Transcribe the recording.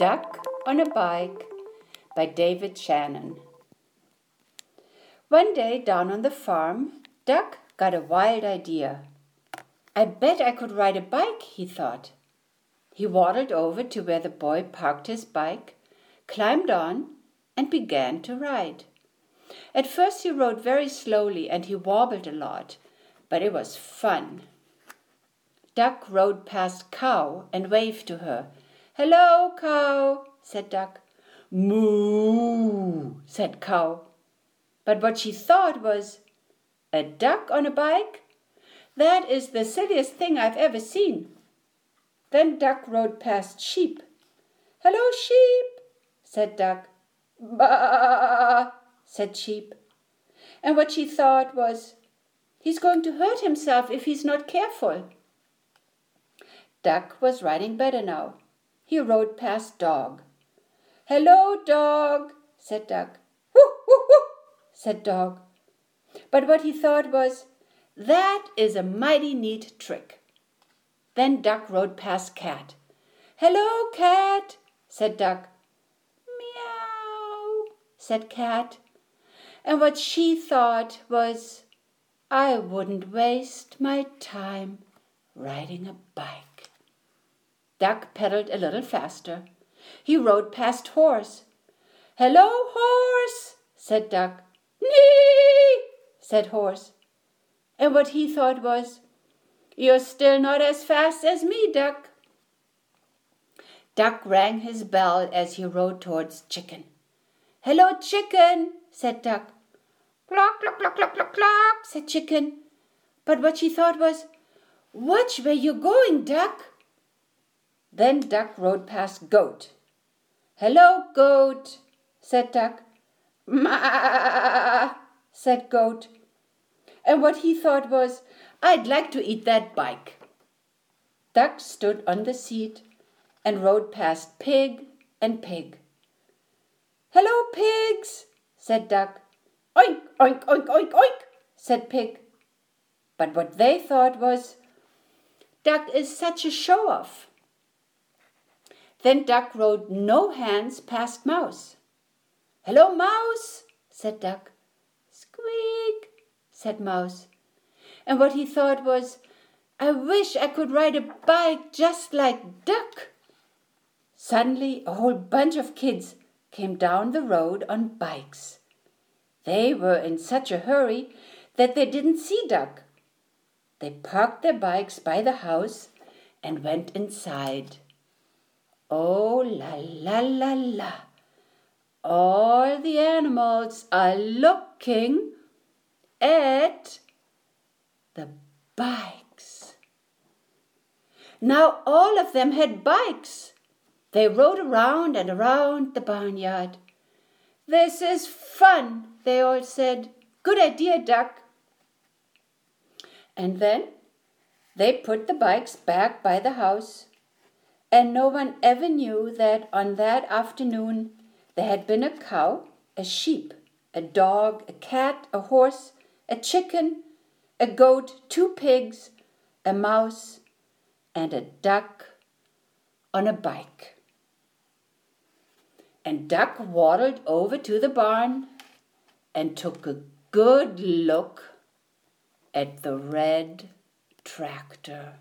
Duck on a Bike by David Shannon. One day down on the farm, Duck got a wild idea. I bet I could ride a bike, he thought. He waddled over to where the boy parked his bike, climbed on, and began to ride. At first he rode very slowly and he wobbled a lot, but it was fun. Duck rode past Cow and waved to her. Hello, Cow, said Duck. Moo, said Cow. But what she thought was, a duck on a bike? That is the silliest thing I've ever seen. Then Duck rode past Sheep. Hello, Sheep, said Duck. Bah, said Sheep. And what she thought was, he's going to hurt himself if he's not careful. Duck was riding better now. He rode past Dog. Hello, Dog, said Duck. Whoo, whoo, whoo, said Dog. But what he thought was, that is a mighty neat trick. Then Duck rode past Cat. Hello, Cat, said Duck. Meow, said Cat. And what she thought was, I wouldn't waste my time riding a bike. Duck pedaled a little faster. He rode past Horse. Hello, Horse, said Duck. Nee, said Horse. And what he thought was, You're still not as fast as me, Duck. Duck rang his bell as he rode towards Chicken. Hello, Chicken, said Duck. Clock, clock, clock, clock, clock, clock, said Chicken. But what she thought was, Watch where you're going, Duck. Then Duck rode past Goat. Hello, Goat, said Duck. Ma, said Goat. And what he thought was, I'd like to eat that bike. Duck stood on the seat and rode past Pig and Pig. Hello, pigs, said Duck. Oink, oink, oink, oink, oink, said Pig. But what they thought was, Duck is such a show off. Then Duck rode no hands past Mouse. Hello, Mouse, said Duck. Squeak, said Mouse. And what he thought was, I wish I could ride a bike just like Duck. Suddenly, a whole bunch of kids came down the road on bikes. They were in such a hurry that they didn't see Duck. They parked their bikes by the house and went inside. Oh la la la la. All the animals are looking at the bikes. Now all of them had bikes. They rode around and around the barnyard. This is fun, they all said. Good idea, Duck. And then they put the bikes back by the house and no one ever knew that on that afternoon there had been a cow, a sheep, a dog, a cat, a horse, a chicken, a goat, two pigs, a mouse, and a duck on a bike. And Duck waddled over to the barn and took a good look at the red tractor.